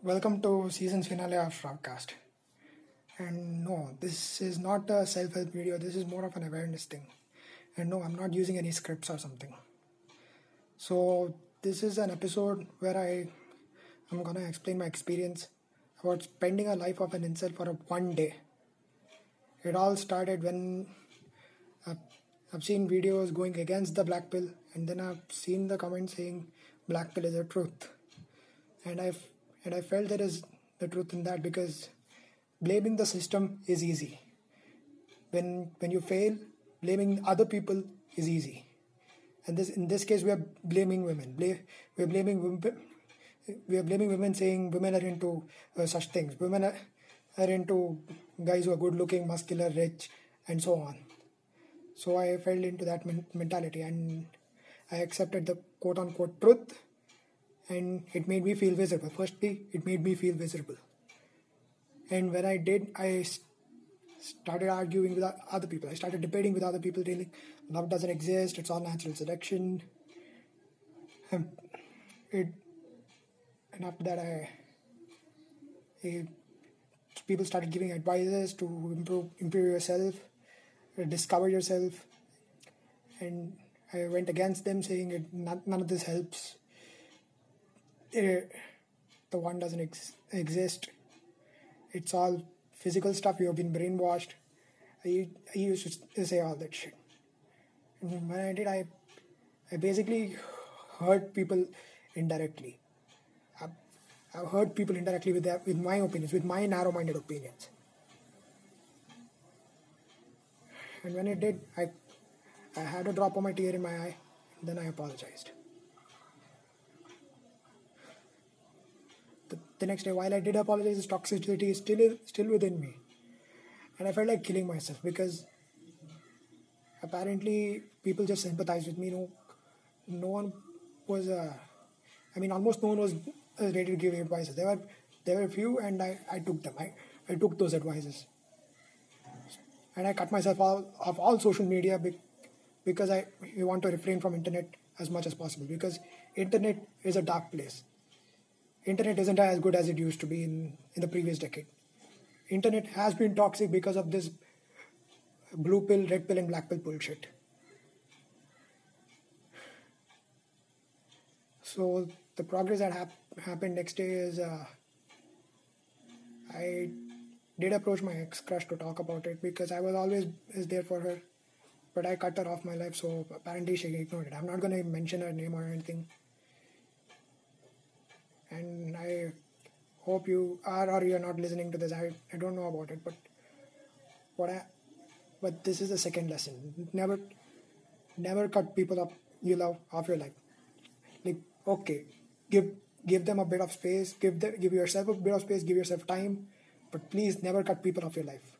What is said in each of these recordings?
Welcome to season finale of Shravcast. And no, this is not a self help video, this is more of an awareness thing. And no, I'm not using any scripts or something. So, this is an episode where I am gonna explain my experience about spending a life of an incel for one day. It all started when I've, seen videos going against the black pill, and then I've seen the comments saying black pill is a truth. And I've and I felt there is the truth in that because blaming the system is easy. When when you fail, blaming other people is easy. And this in this case, we are blaming women. We are blaming women. We are blaming women, saying women are into uh, such things. Women are, are into guys who are good looking, muscular, rich, and so on. So I fell into that men- mentality and I accepted the quote unquote truth and it made me feel visible. Firstly, it made me feel visible. And when I did, I started arguing with other people. I started debating with other people, saying love doesn't exist, it's all natural selection. And it, and after that, I, I people started giving advices to improve improve yourself, discover yourself, and I went against them, saying it, none, none of this helps it, the one doesn't ex- exist. It's all physical stuff. You have been brainwashed. I, I used to say all that shit. And when I did, I, I basically hurt people indirectly. I've, I've hurt people indirectly with that, with my opinions, with my narrow-minded opinions. And when I did, I, I had a drop of my tear in my eye. Then I apologized. The next day while i did apologize this toxicity is still still within me. And i felt like killing myself because apparently people just sympathized with me. No no one was uh, i mean almost no one was ready to give advices. There were there were a few and i, I took them. I, I took those advices. And i cut myself off all social media because i want to refrain from internet as much as possible because internet is a dark place internet isn't as good as it used to be in, in the previous decade. Internet has been toxic because of this blue pill, red pill, and black pill bullshit. So the progress that hap- happened next day is uh, I did approach my ex crush to talk about it because I was always is there for her, but I cut her off my life. So apparently she ignored it. I'm not gonna mention her name or anything and I hope you are or you're not listening to this. I, I don't know about it, but what I but this is the second lesson. Never never cut people up you love off your life. Like okay, give give them a bit of space, give them give yourself a bit of space, give yourself time, but please never cut people off your life.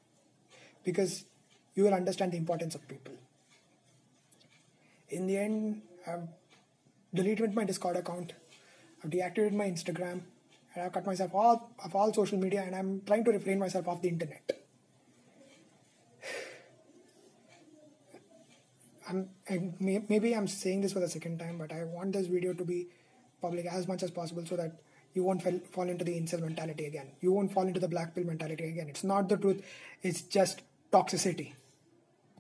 Because you will understand the importance of people. In the end, I've deleted my Discord account I've deactivated my Instagram and I've cut myself off of all social media and I'm trying to refrain myself off the internet. I'm, maybe I'm saying this for the second time, but I want this video to be public as much as possible so that you won't fall, fall into the incel mentality again. You won't fall into the black pill mentality again. It's not the truth, it's just toxicity.